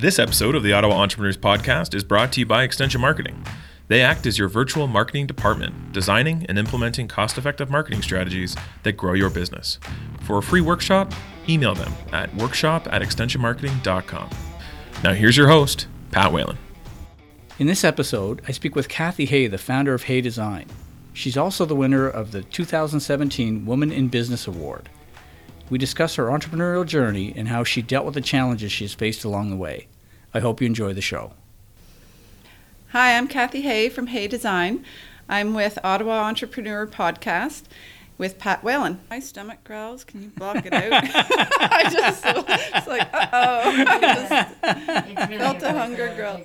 This episode of the Ottawa Entrepreneurs Podcast is brought to you by Extension Marketing. They act as your virtual marketing department, designing and implementing cost effective marketing strategies that grow your business. For a free workshop, email them at workshop at extensionmarketing.com. Now, here's your host, Pat Whalen. In this episode, I speak with Cathy Hay, the founder of Hay Design. She's also the winner of the 2017 Woman in Business Award. We discuss her entrepreneurial journey and how she dealt with the challenges she's faced along the way. I hope you enjoy the show. Hi, I'm Cathy Hay from Hay Design. I'm with Ottawa Entrepreneur Podcast with Pat Whalen. My stomach growls. Can you block it out? I just it's like, uh oh. I just felt a hunger growl.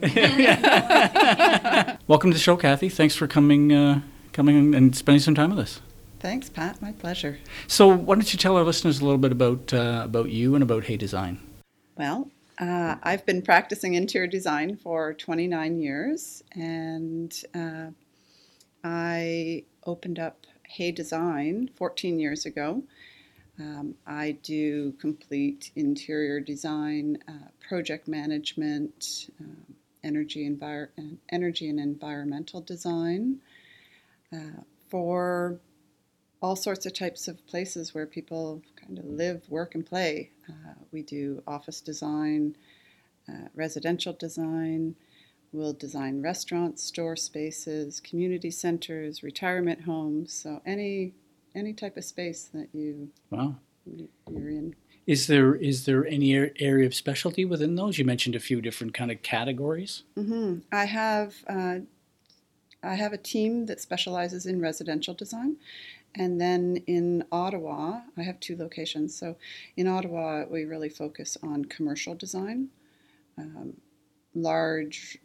Welcome to the show, Cathy. Thanks for coming, uh, coming and spending some time with us. Thanks, Pat. My pleasure. So, why don't you tell our listeners a little bit about uh, about you and about Hay Design? Well, uh, I've been practicing interior design for 29 years, and uh, I opened up Hay Design 14 years ago. Um, I do complete interior design, uh, project management, um, energy, envir- energy and environmental design uh, for all sorts of types of places where people kind of live, work, and play. Uh, we do office design, uh, residential design. We'll design restaurants, store spaces, community centers, retirement homes. So any any type of space that you wow you're in. Is there is there any area of specialty within those? You mentioned a few different kind of categories. Mm-hmm. I have uh, I have a team that specializes in residential design, and then in Ottawa, I have two locations. So in Ottawa, we really focus on commercial design, um, large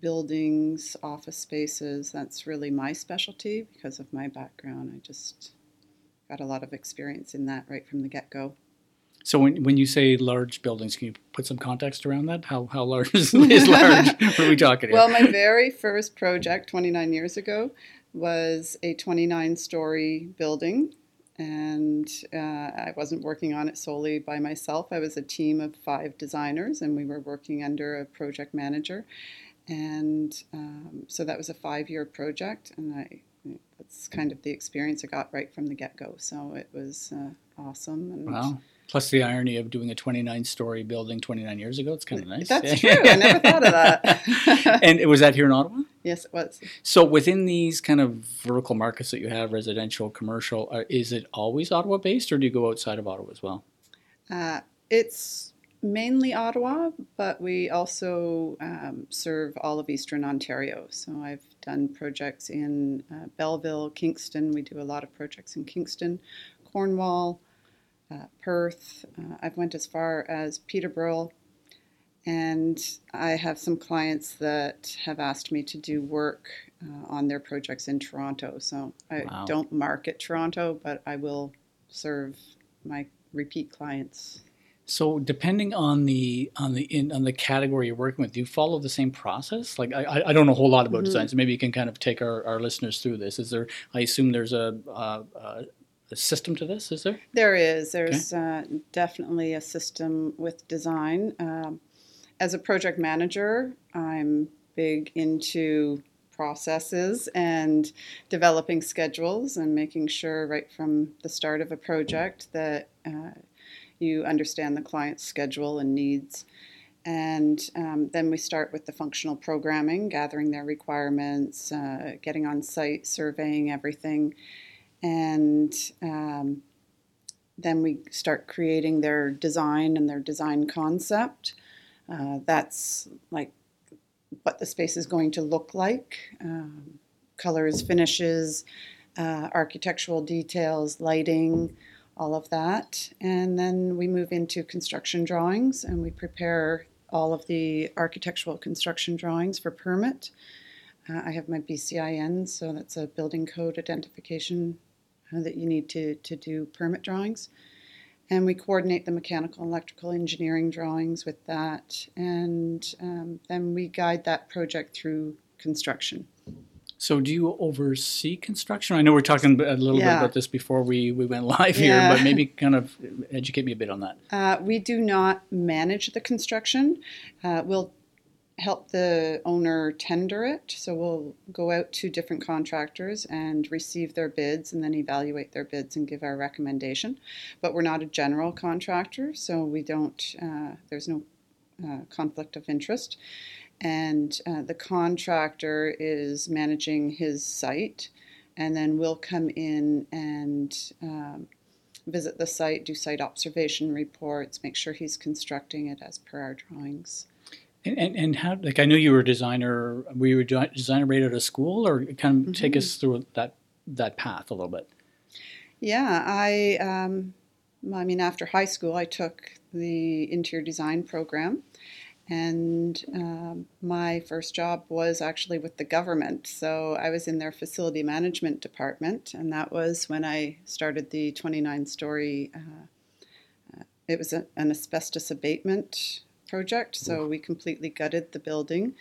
buildings, office spaces. That's really my specialty because of my background. I just got a lot of experience in that right from the get go. So when, when you say large buildings, can you put some context around that? How, how large is, is large? what are we talking Well, my very first project 29 years ago was a 29 story building. And uh, I wasn't working on it solely by myself. I was a team of five designers, and we were working under a project manager. And um, so that was a five year project, and I that's kind of the experience I got right from the get go. So it was uh, awesome. And wow. Plus the irony of doing a 29 story building 29 years ago. It's kind of nice. That's true. I never thought of that. and was that here in Ottawa? Yes, it was. So within these kind of vertical markets that you have, residential, commercial, uh, is it always Ottawa based or do you go outside of Ottawa as well? Uh, it's mainly Ottawa, but we also um, serve all of Eastern Ontario. So I've done projects in uh, Belleville, Kingston. We do a lot of projects in Kingston, Cornwall, uh, Perth. Uh, I've went as far as Peterborough, and I have some clients that have asked me to do work uh, on their projects in Toronto. So I wow. don't market Toronto, but I will serve my repeat clients. So depending on the on the in, on the category you're working with, do you follow the same process? Like I, I don't know a whole lot about mm-hmm. design, so maybe you can kind of take our, our listeners through this. Is there? I assume there's a, a, a system to this. Is there? There is. There's okay. uh, definitely a system with design. Um, as a project manager, I'm big into processes and developing schedules and making sure right from the start of a project that uh, you understand the client's schedule and needs. And um, then we start with the functional programming, gathering their requirements, uh, getting on site, surveying everything. And um, then we start creating their design and their design concept. Uh, that's like what the space is going to look like um, colors, finishes, uh, architectural details, lighting all of that. And then we move into construction drawings and we prepare all of the architectural construction drawings for permit. Uh, I have my BCIN, so that's a building code identification that you need to, to do permit drawings. And we coordinate the mechanical and electrical engineering drawings with that. And um, then we guide that project through construction. So, do you oversee construction? I know we're talking a little bit about this before we, we went live here, Yeah. but maybe kind of educate me a bit on that. Uh, we do not manage the construction. Uh, we'll help the owner tender it. So we'll go out to different contractors and receive their bids and then evaluate their bids and give our recommendation. But we're not a general contractor, so we don't, uh, there's no uh, conflict of interest. And uh, the contractor is managing his site, and then we'll come in and um, visit the site, do site observation reports, make sure he's constructing it as per our drawings. And, and, and how, like, I know you were a designer, were you a designer right out of school, or kind of take us through that, that path a little bit? Yeah, I, um, I mean, after high school, I took the interior design program, and um, my first job was actually with the government. So I was in their facility management department, and that was when I started the 29 story. Uh, uh, it was a, an asbestos abatement project, so we completely gutted the building.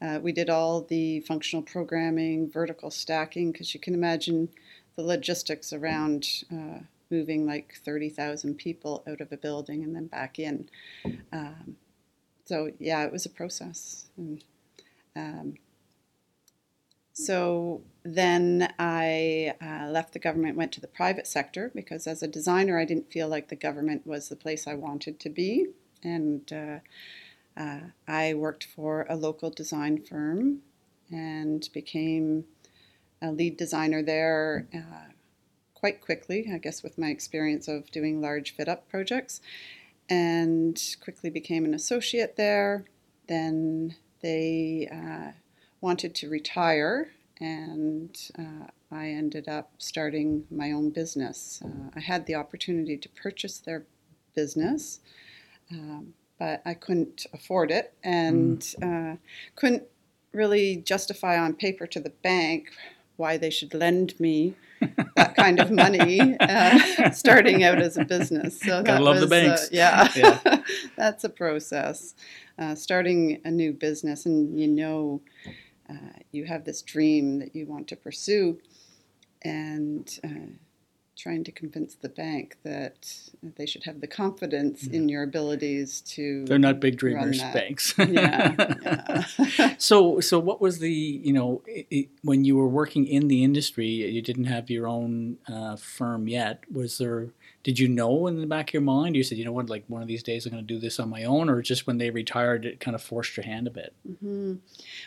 Uh, we did all the functional programming, vertical stacking, because you can imagine the logistics around uh, moving like 30,000 people out of a building and then back in. Um, so, yeah, it was a process. And, um, so then I uh, left the government, went to the private sector because as a designer, I didn't feel like the government was the place I wanted to be. And uh, uh, I worked for a local design firm and became a lead designer there uh, quite quickly, I guess, with my experience of doing large fit up projects, and quickly became an associate there. Then they uh, wanted to retire, and uh, I ended up starting my own business. Uh, I had the opportunity to purchase their business. Um, but I couldn't afford it and uh, couldn't really justify on paper to the bank why they should lend me that kind of money uh, starting out as a business. So that love the banks. Uh, yeah, Yeah. that's a process. Uh, starting a new business, and you know, uh, you have this dream that you want to pursue, and uh, trying to convince the bank that they should have the confidence in your abilities to. They're not big dreamers, banks. Yeah, yeah. so, so what was the you know i i when you were working in the industry, you didn't have your own uh, firm yet. Was there? Did you know in the back of your mind? You said, you know what, like one of these days I'm going to do this on my own, or just when they retired, it kind of forced your hand a bit. Mhm.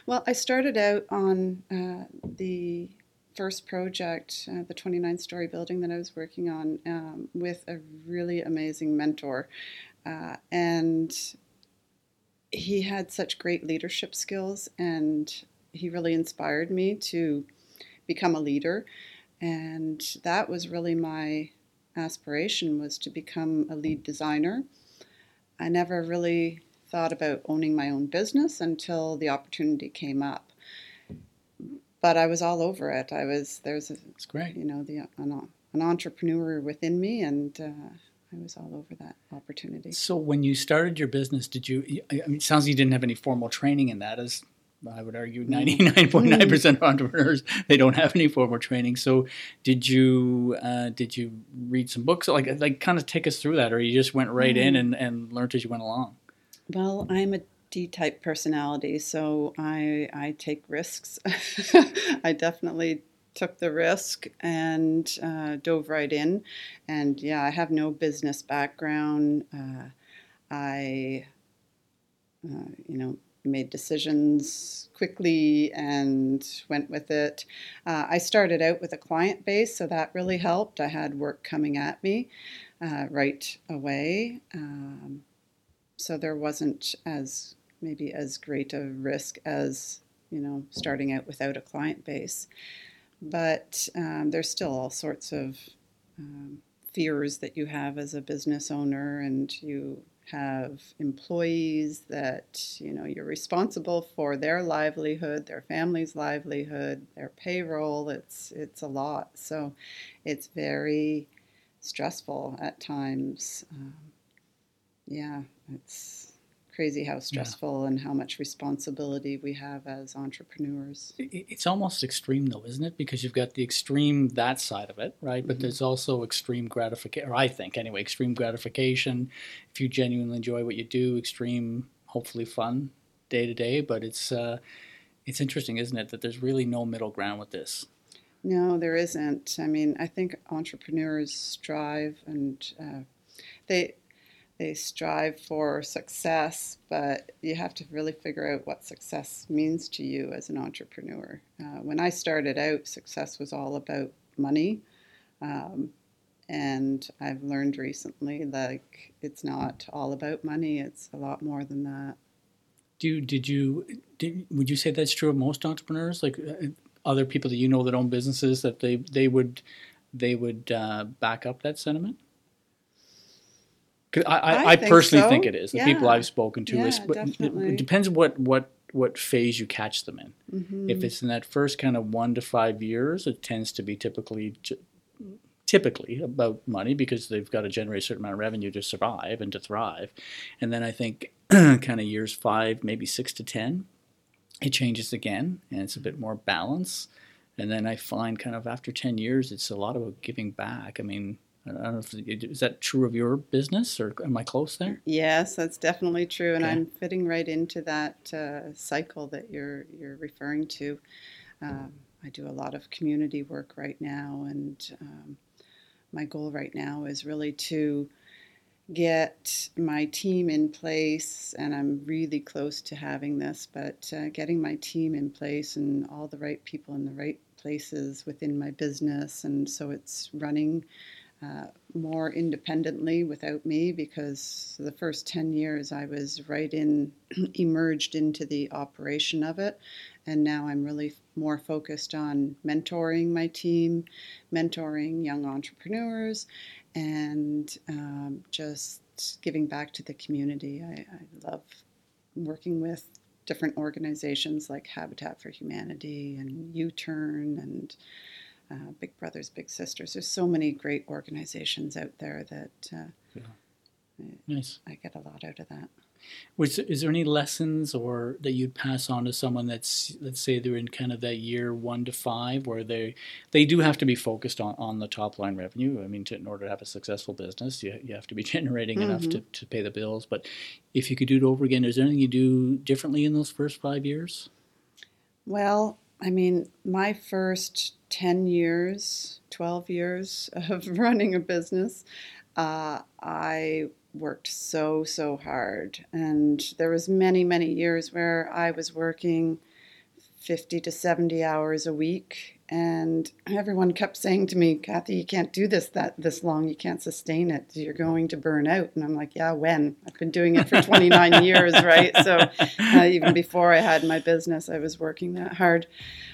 Well, I started out on uh, the first project, uh, the 29 story building that I was working on, um, with a really amazing mentor. Uh, and he had such great leadership skills, and he really inspired me to become a leader. And that was really my aspiration was to become a lead designer. I never really thought about owning my own business until the opportunity came up. But I was all over it. I was there's a It's great. you know the an, an entrepreneur within me, and uh, I was all over that opportunity. So when you started your business, did you? I mean, it sounds like you didn't have any formal training in that. As I would argue, ninety nine point nine percent of entrepreneurs they don't have any formal training. So did you? Uh, did you read some books? Like, like, kind of take us through that, or you just went right in and and learned as you went along? Well, I'm a D-type personality, so I I take risks. I definitely took the risk and uh, dove right in. And yeah, I have no business background. Uh, I, uh, you know, made decisions quickly and went with it. Uh, I started out with a client base, so that really helped. I had work coming at me uh, right away. Um, so there wasn't as maybe as great a risk as you know starting out without a client base. But um, there's still all sorts of um, fears that you have as a business owner and you have employees that you know you're responsible for their livelihood their family's livelihood their payroll. It's it's a lot. So it's very stressful at times. Um, yeah, it's crazy how stressful and how much responsibility we have as entrepreneurs. It's almost extreme, though, isn't it? Because you've got the extreme that side of it, right? But Mhm. there's also extreme gratification, or I think anyway, extreme gratification. If you genuinely enjoy what you do, extreme, hopefully fun day to day. But it's uh, it's interesting, isn't it, that there's really no middle ground with this. No, there isn't. I mean, I think entrepreneurs strive and uh, they they strive for success, but you have to really figure out what success means to you as an entrepreneur. Uh, when I started out, success was all about money, um, and I've learned recently like it's not all about money. It's a lot more than that. Do did you did, would you say that's true of most entrepreneurs? Like uh, other people that you know that own businesses, that they they would they would uh, back up that sentiment? I, I, I I, think personally so. think it is. The people I've spoken to, is, Yeah, but it- definitely. it depends what what what phase you catch them in. Mm-hmm. If it's in that first kind of one to five years, it tends to be typically typically about money because they've got to generate a certain amount of revenue to survive and to thrive. And then I think kind of years five, maybe six to ten, it changes again and it's a bit more balance. And then I find kind of after ten years, it's a lot about giving back. I mean. I don't know if is that true of your business, or am I close there? Yes, that's definitely true, and Okay. I'm fitting right into that uh, cycle that you're you're referring to. Um, I do a lot of community work right now, and um, my goal right now is really to get my team in place, and I'm really close to having this, but uh, getting my team in place and all the right people in the right places within my business, and so it's running uh, more independently without me because the first 10 years I was right in, emerged into the operation of it. And now I'm really more focused on mentoring my team, mentoring young entrepreneurs, and um, just giving back to the community. I, I love working with different organizations like Habitat for Humanity and U Turn and uh, Big Brothers Big Sisters. There's so many great organizations out there that uh, Nice. I get a lot out of that. Was is there any lessons or that you'd pass on to someone that's let's say they're in kind of that year one to five where they they do have to be focused on, on the top line revenue. I mean, to, in order to have a successful business, you, you have to be generating enough to, to pay the bills. But if you could do it over again, is there anything you do differently in those first five years? Well, I mean, my first 10 years, 12 years of running a business, uh, I worked so, so hard. And there was many, many years where I was working 50 to 70 hours a week. And everyone kept saying to me, Cathy, you can't do this that this long. You can't sustain it. You're going to burn out. And I'm like, yeah, when? I've been doing it for 29 years, right? So uh, even before I had my business, I was working that hard.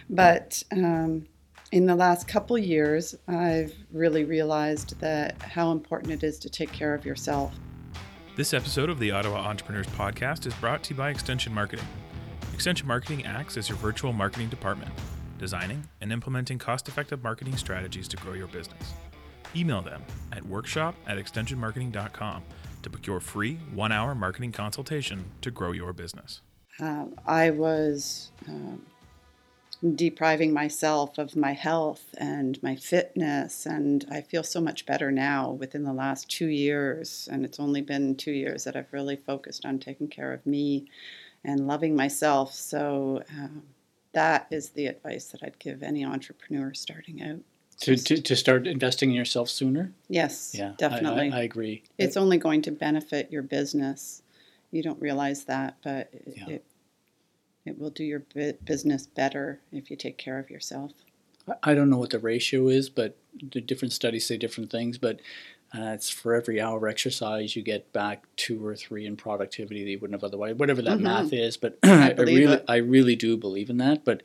But um, in the last couple years, I've really realized that how important it is to take care of yourself. This episode of the Ottawa Entrepreneurs Podcast is brought to you by Extension Marketing. Extension Marketing acts as your virtual marketing department, designing and implementing cost effective marketing strategies to grow your business. Email them at workshop at extensionmarketing.com to book your free one hour marketing consultation to grow your business. Uh, I was um, depriving myself of my health and my fitness, and I feel so much better now within the last two years. And it's only been two years that I've really focused on taking care of me and loving myself. So um, that is the advice that I'd give any entrepreneur starting out. To, to, to start investing in yourself sooner? Yes, Yeah, I- definitely. I, I agree. it's only going to benefit your business. You don't realize that, but it, Yeah. it, it will do your business better if you take care of yourself. I- don't know what the ratio is, but the different studies say different things. But uh, it's for every hour of exercise, you get back two or three in productivity that you wouldn't have otherwise. Whatever that Mhm. math is, but I, I really, it. I really do believe in that. But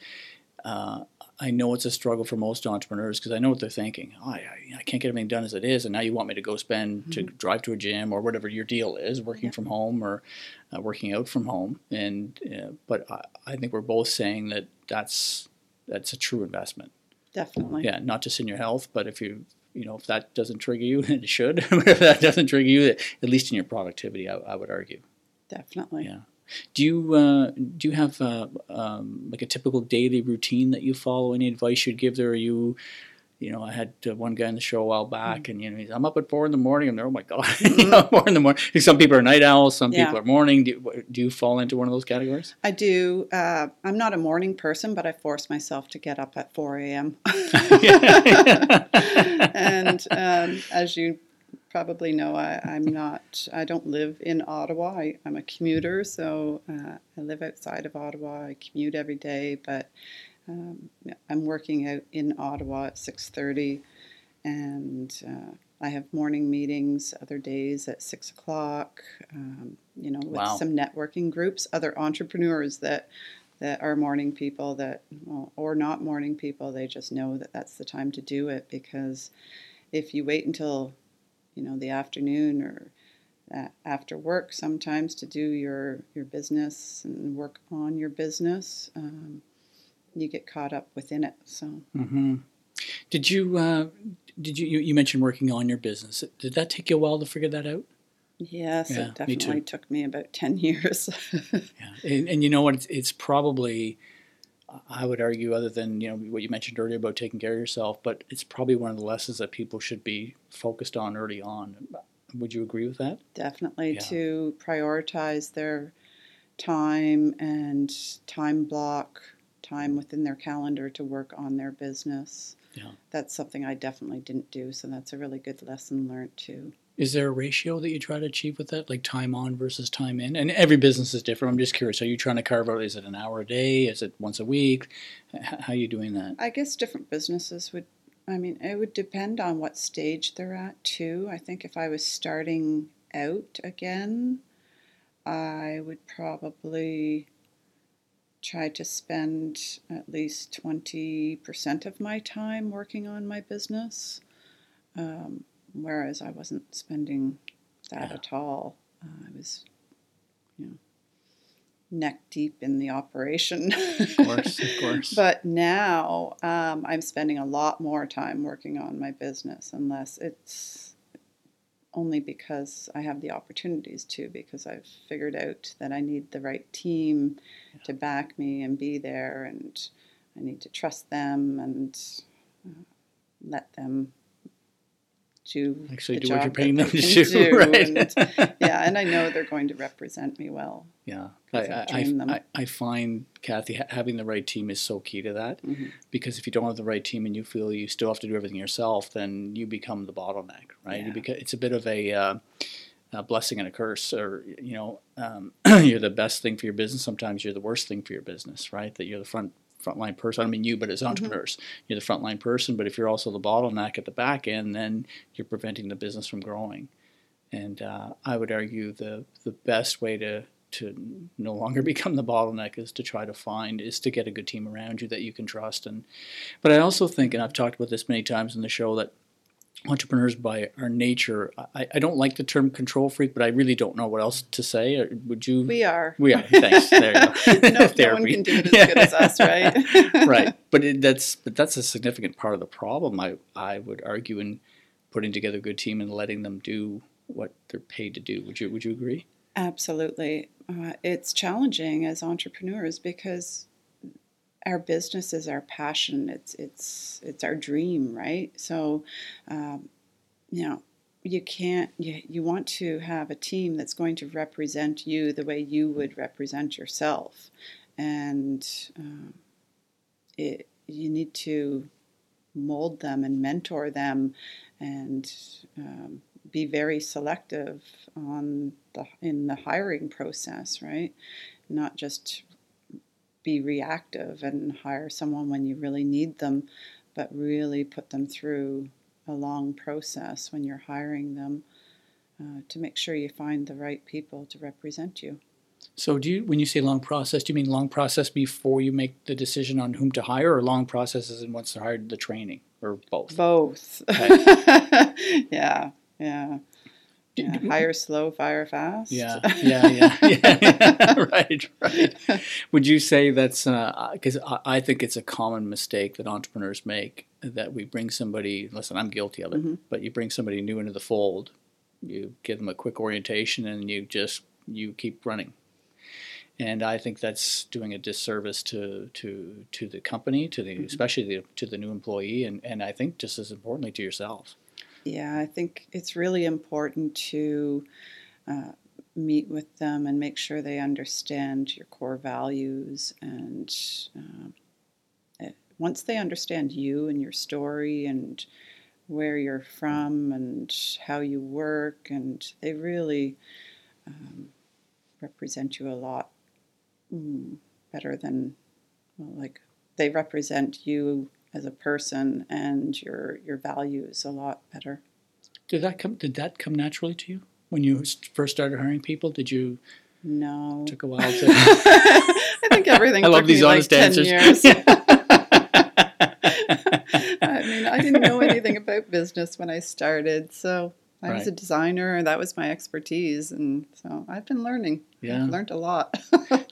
uh, I know it's a struggle for most entrepreneurs because I know what they're thinking. Oh, I, I can't get everything done as it is, and now you want me to go spend to drive to a gym or whatever your deal is, working Yeah. from home or uh, working out from home. And uh, but I, I think we're both saying that that's that's a true investment Definitely. yeah, not just in your health, but if you you know if that doesn't trigger you, it should. if that doesn't trigger you, at least in your productivity, I, I would argue. Definitely. Yeah. Do you uh, do you have uh, um, like a typical daily routine that you follow? Any advice you'd give there? Are you, you know, I had uh, one guy in the show a while back, Mm. and you know, he's, I'm up at four in the morning. I'm there. Oh my god, you know, four in the morning. Some people are night owls. Some Yeah. people are morning. Do you, do you fall into one of those categories? I do. Uh, I'm not a morning person, but I force myself to get up at 4 a.m. and um, as you probably know, I, I'm not. I don't live in Ottawa. I, I'm a commuter, so uh, I live outside of Ottawa. I commute every day, but um, I'm working out in Ottawa at 6:30, and uh, I have morning meetings other days at six o'clock. Um, you know, with Wow. some networking groups, other entrepreneurs that that are morning people that well, or not morning people. They just know that that's the time to do it because if you wait until you know the afternoon or uh, after work sometimes to do your your business and work on your business um, you get caught up within it so hmm Did you uh, did you, you you mentioned working on your business? Did that take you a while to figure that out? yes Yeah, it me definitely took me about 10 years Yeah, and, and you know what? It's, it's probably, I would argue, other than you know what you mentioned earlier about taking care of yourself, but it's probably one of the lessons that people should be focused on early on. Would you agree with that? definitely Yeah. to prioritize their time and time block time within their calendar to work on their business Yeah. that's something i definitely didn't do so that's a really good lesson learned too Is there a ratio that you try to achieve with that, like time on versus time in? And every business is different. I'm just curious. Are you trying to carve out? Is it an hour a day? Is it once a week? How are you doing that? I guess different businesses would, I mean, it would depend on what stage they're at too. I think if I was starting out again, I would probably try to spend at least 20% of my time working on my business. Um, whereas I wasn't spending that Yeah. at all. Uh, I was, you know, neck deep in the operation. Of course, of course. But now um, I'm spending a lot more time working on my business, unless it's only because I have the opportunities to, because I've figured out that I need the right team to back me and be there, and I need to trust them and uh, let them do Actually, the do what you're paying them to do, right? and, yeah, and I know they're going to represent me well. Yeah, I've I. I, I find Cathy ha- having the right team is so key to that Mhm. because if you don't have the right team and you feel you still have to do everything yourself, then you become the bottleneck, right? You Yeah. beca- it's a bit of a, uh, a blessing and a curse, or you know, um, you're the best thing for your business. Sometimes you're the worst thing for your business, right? That you're the front frontline person. I don't mean, you, but as entrepreneurs, you're the frontline person. But if you're also the bottleneck at the back end, then you're preventing the business from growing. And uh, I would argue the the best way to to no longer become the bottleneck is to try to find is to get a good team around you that you can trust. And but I also think, and I've talked about this many times in the show, that entrepreneurs by our nature, I, I don't like the term control freak, but I really don't know what else to say. Or would you? We are. We are. Thanks. There you go. no, no one can do it as good as us, right? right. But it, that's but that's a significant part of the problem. I I would argue in putting together a good team and letting them do what they're paid to do. Would you Would you agree? Absolutely. Uh, it's challenging as entrepreneurs because our business is our passion. It's it's it's our dream, right? So, um, you know, you can't. You, you want to have a team that's going to represent you the way you would represent yourself, and um, it you need to mold them and mentor them, and um, be very selective on the in the hiring process, right? Not just be reactive and hire someone when you really need them, but really put them through a long process when you're hiring them uh, to make sure you find the right people to represent you. So, do you, when you say long process, do you mean long process before you make the decision on whom to hire, or long processes and once they're hired, the training, or both? Both. Okay. yeah, yeah. Yeah. Hire slow, fire fast. Yeah, yeah, yeah, yeah. right, right. Would you say that's uh, uh, because I I think it's a common mistake that entrepreneurs make that we bring somebody. Listen, I'm guilty of it, Mhm. but you bring somebody new into the fold, you give them a quick orientation, and you just you keep running. And I think that's doing a disservice to to to the company, to the mm-hmm. especially the, to the new employee, and, and I think just as importantly to yourself. Yeah, I think it's really important to uh, meet with them and make sure they understand your core values. And uh, once they understand you and your story and where you're from and how you work, and they really um, represent you a lot mm, better than, well, like, they represent you as a person and your your values a lot better. Did that come? Did that come naturally to you when you first started hiring people? Did you? No. Took a while to. I think everything. I love these honest like 10 answers. I mean, I didn't know anything about business when I started, so I was a Right. designer. That was my expertise, and so I've been learning. Yeah. I've learned a lot.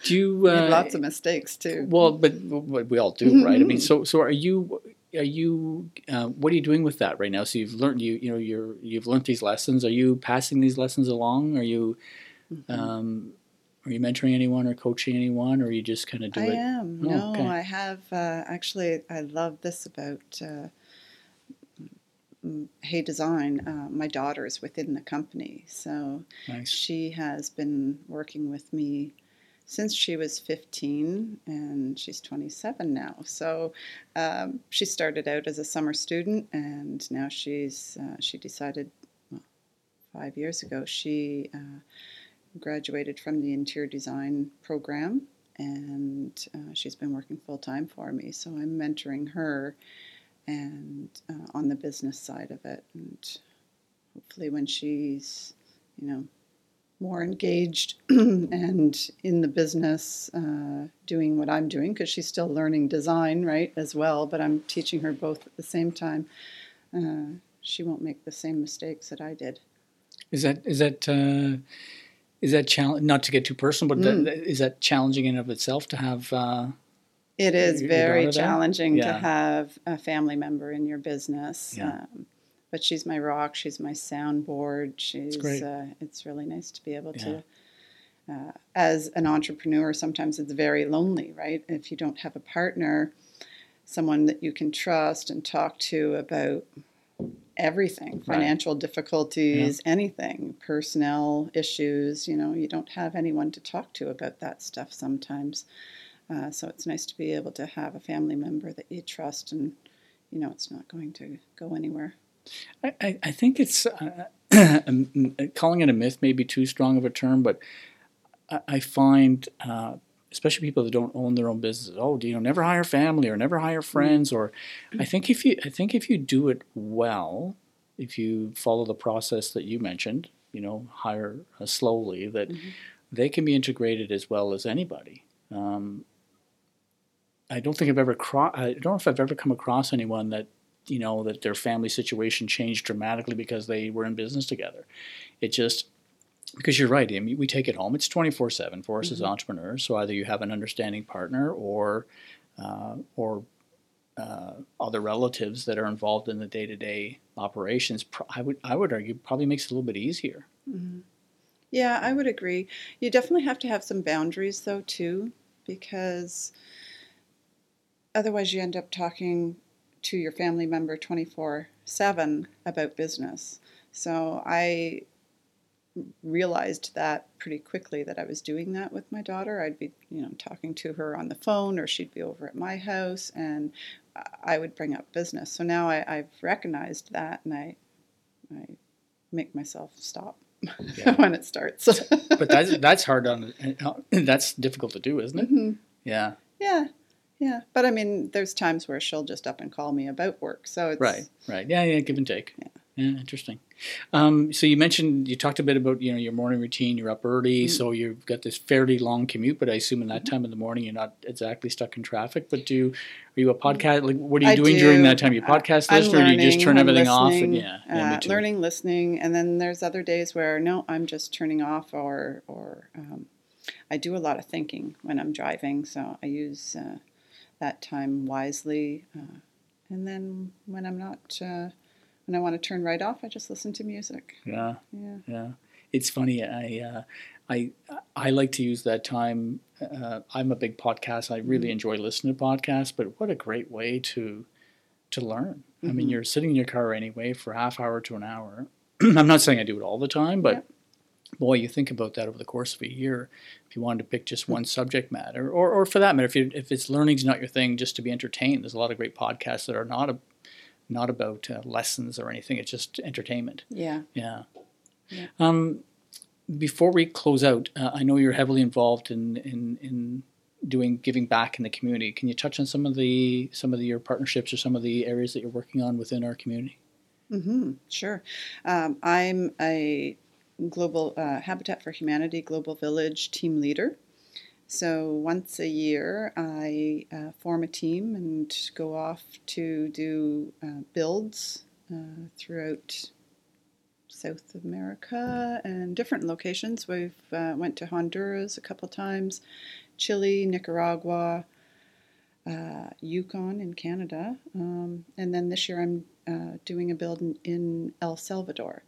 Do you? Made Uh, lots of mistakes too. Well, but, but we all do, right? I mean, so so are you? Are you? Uh, what are you doing with that right now? So you've learned you you know you're you've learned these lessons. Are you passing these lessons along? Are you? Mm-hmm. Um, are you mentoring anyone or coaching anyone, or you just kind of do I it? am. Oh, no, okay. I have uh, actually. I love this about uh, Hay Design. Uh, my daughter is within the company, so Nice. she has been working with me since she was 15, and she's 27 now. So um, she started out as a summer student, and now she's uh, she decided well, five years ago she. Uh, graduated from the interior design program and uh, she's been working full time for me. So I'm mentoring her and uh, on the business side of it. And hopefully, when she's, you know, more engaged and in the business, uh, doing what I'm doing, because she's still learning design, right, as well, but I'm teaching her both at the same time. Uh, she won't make the same mistakes that I did. Is that is that uh, is that challenge? Not to get too personal, but Mm. that, is that challenging in of itself to have? It is Your very challenging to have a family member in your business. Yeah. Um, but she's my rock. She's my soundboard. She's. great. Uh, it's really nice to be able to. Uh, as an entrepreneur, sometimes it's very lonely, right? If you don't have a partner, someone that you can trust and talk to about everything Right. financial difficulties, anything, personnel issues. You know, you don't have anyone to talk to about that stuff sometimes. Uh, so it's nice to be able to have a family member that you trust and you know it's not going to go anywhere. I, I, I think it's uh, um, calling it a myth may be too strong of a term, but I, I find, uh, especially people that don't own their own businesses, oh, do you know, never hire family or never hire friends, or I think if you, I think if you do it well, if you follow the process that you mentioned, you know, hire uh, slowly, that they can be integrated as well as anybody. Um, I don't think I've ever cro- I don't know if I've ever come across anyone that you know that their family situation changed dramatically because they were in business together. It just because you're right. I mean, we take it home. It's twenty four seven for us as entrepreneurs. So either you have an understanding partner or uh, or uh, other relatives that are involved in the day to day operations. Pro- I would I would argue probably makes it a little bit easier. Yeah, I would agree. You definitely have to have some boundaries though too, because otherwise you end up talking to your family member twenty four seven about business. So I realized that pretty quickly that I was doing that with my daughter. I'd be, you know, talking to her on the phone or she'd be over at my house and I would bring up business. So now I, I've recognized that and I I make myself stop Yeah. when it starts. But that's that's hard on that's difficult to do, isn't it? Mhm. Yeah. Yeah, yeah. But I mean, there's times where she'll just up and call me about work. So it's Right, right. Yeah, yeah, give and take. Yeah, interesting. Um, so you mentioned you talked a bit about you know your morning routine. You're up early, Mm. so you've got this fairly long commute. But I assume in that time of the morning you're not exactly stuck in traffic. But do you, are you a podcast? Like, what are you I doing during that time? You podcast list, or do you just turn I'm everything off? And yeah, yeah, uh, learning, listening, and then there's other days where no, I'm just turning off, or or um, I do a lot of thinking when I'm driving, so I use uh, that time wisely. Uh, and then when I'm not, uh, when I want to turn right off, I just listen to music. Yeah, Yeah. yeah. It's funny. I uh, I I like to use that time. Uh, I'm a big podcast. I really enjoy listening to podcasts, but what a great way to to learn. I mean, Mhm. you're sitting in your car anyway for a half hour to an hour. I'm not saying I do it all the time, but boy, you think about that over the course of a year. If you wanted to pick just one subject matter, or, or for that matter, if you if it's learning's not your thing, just to be entertained, there's a lot of great podcasts that are not a, not about uh, lessons or anything. It's just entertainment. Yeah. Yeah. Yeah. Um, before we close out, uh, I know you're heavily involved in, in in doing giving back in the community. Can you touch on some of the some of the, your partnerships or some of the areas that you're working on within our community? hmm Sure. Um, I'm a global uh, Habitat for Humanity Global Village team leader. So once a year, I uh, form a team and go off to do uh, builds uh, throughout South America and different locations. We've uh, went to Honduras a couple times, Chile, Nicaragua, uh, Yukon in Canada, um, and then this year I'm doing a build in, in El Salvador.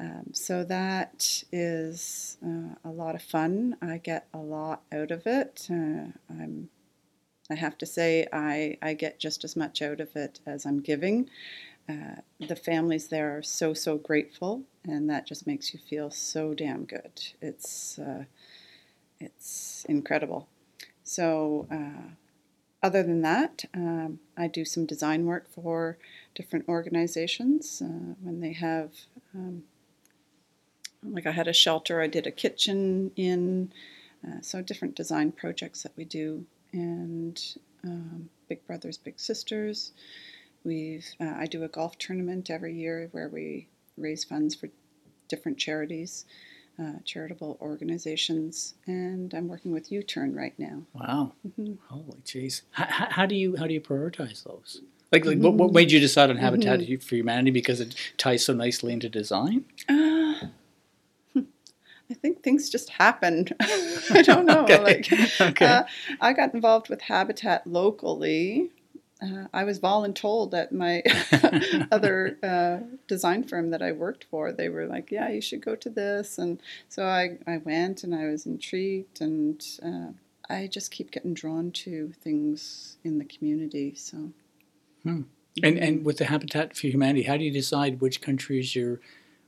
Um, so that is uh, a lot of fun. I get a lot out of it. Uh, I'm, I have to say, I, I get just as much out of it as I'm giving. Uh, the families there are so so grateful, and that just makes you feel so damn good. It's uh, it's incredible. So. Uh, other than that, um, I do some design work for different organizations uh, when they have, um, like I had a shelter, I did a kitchen in, uh, so different design projects that we do, and um, Big Brothers Big Sisters. We've uh, I do a golf tournament every year where we raise funds for different charities. Uh, charitable organizations, and I'm working with U-Turn right now. Wow. Mhm. Holy jeez. How, how do you how do you prioritize those? Like, like what, what made you decide on Habitat for Humanity because it ties so nicely into design? Uh, I think things just happen. I don't know. Okay. Like, Okay. uh, I got involved with Habitat locally. Uh, I was voluntold at my other uh, design firm that I worked for. They were like, "Yeah, you should go to this," and so I, I went, and I was intrigued, and uh, I just keep getting drawn to things in the community. So, And and with the Habitat for Humanity, how do you decide which countries you're?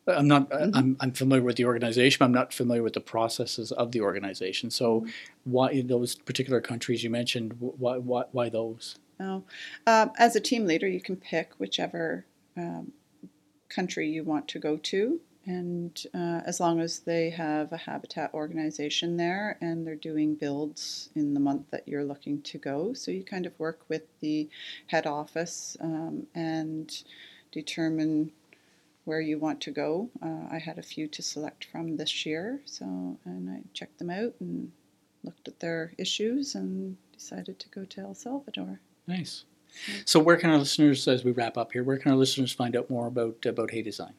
I'm not. I'm, I'm familiar with the organization. I'm not familiar with the processes of the organization. So, why those particular countries you mentioned? Why why, why those? Oh, um, as a team leader, you can pick whichever um, country you want to go to, and uh, as long as they have a habitat organization there and they're doing builds in the month that you're looking to go, so you kind of work with the head office um, and determine where you want to go. Uh, I had a few to select from this year, so and I checked them out and looked at their issues and decided to go to El Salvador. Nice. So, where can our listeners, as we wrap up here, where can our listeners find out more about about Hay Design?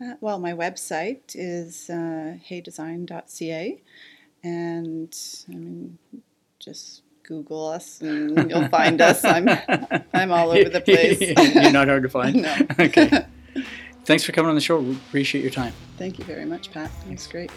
Uh, well, my website is uh, haydesign.ca, and I mean, just Google us and you'll find us. I'm I'm all over the place. You're not hard to find. No. Okay. Thanks for coming on the show. We appreciate your time. Thank you very much, Pat. That was great.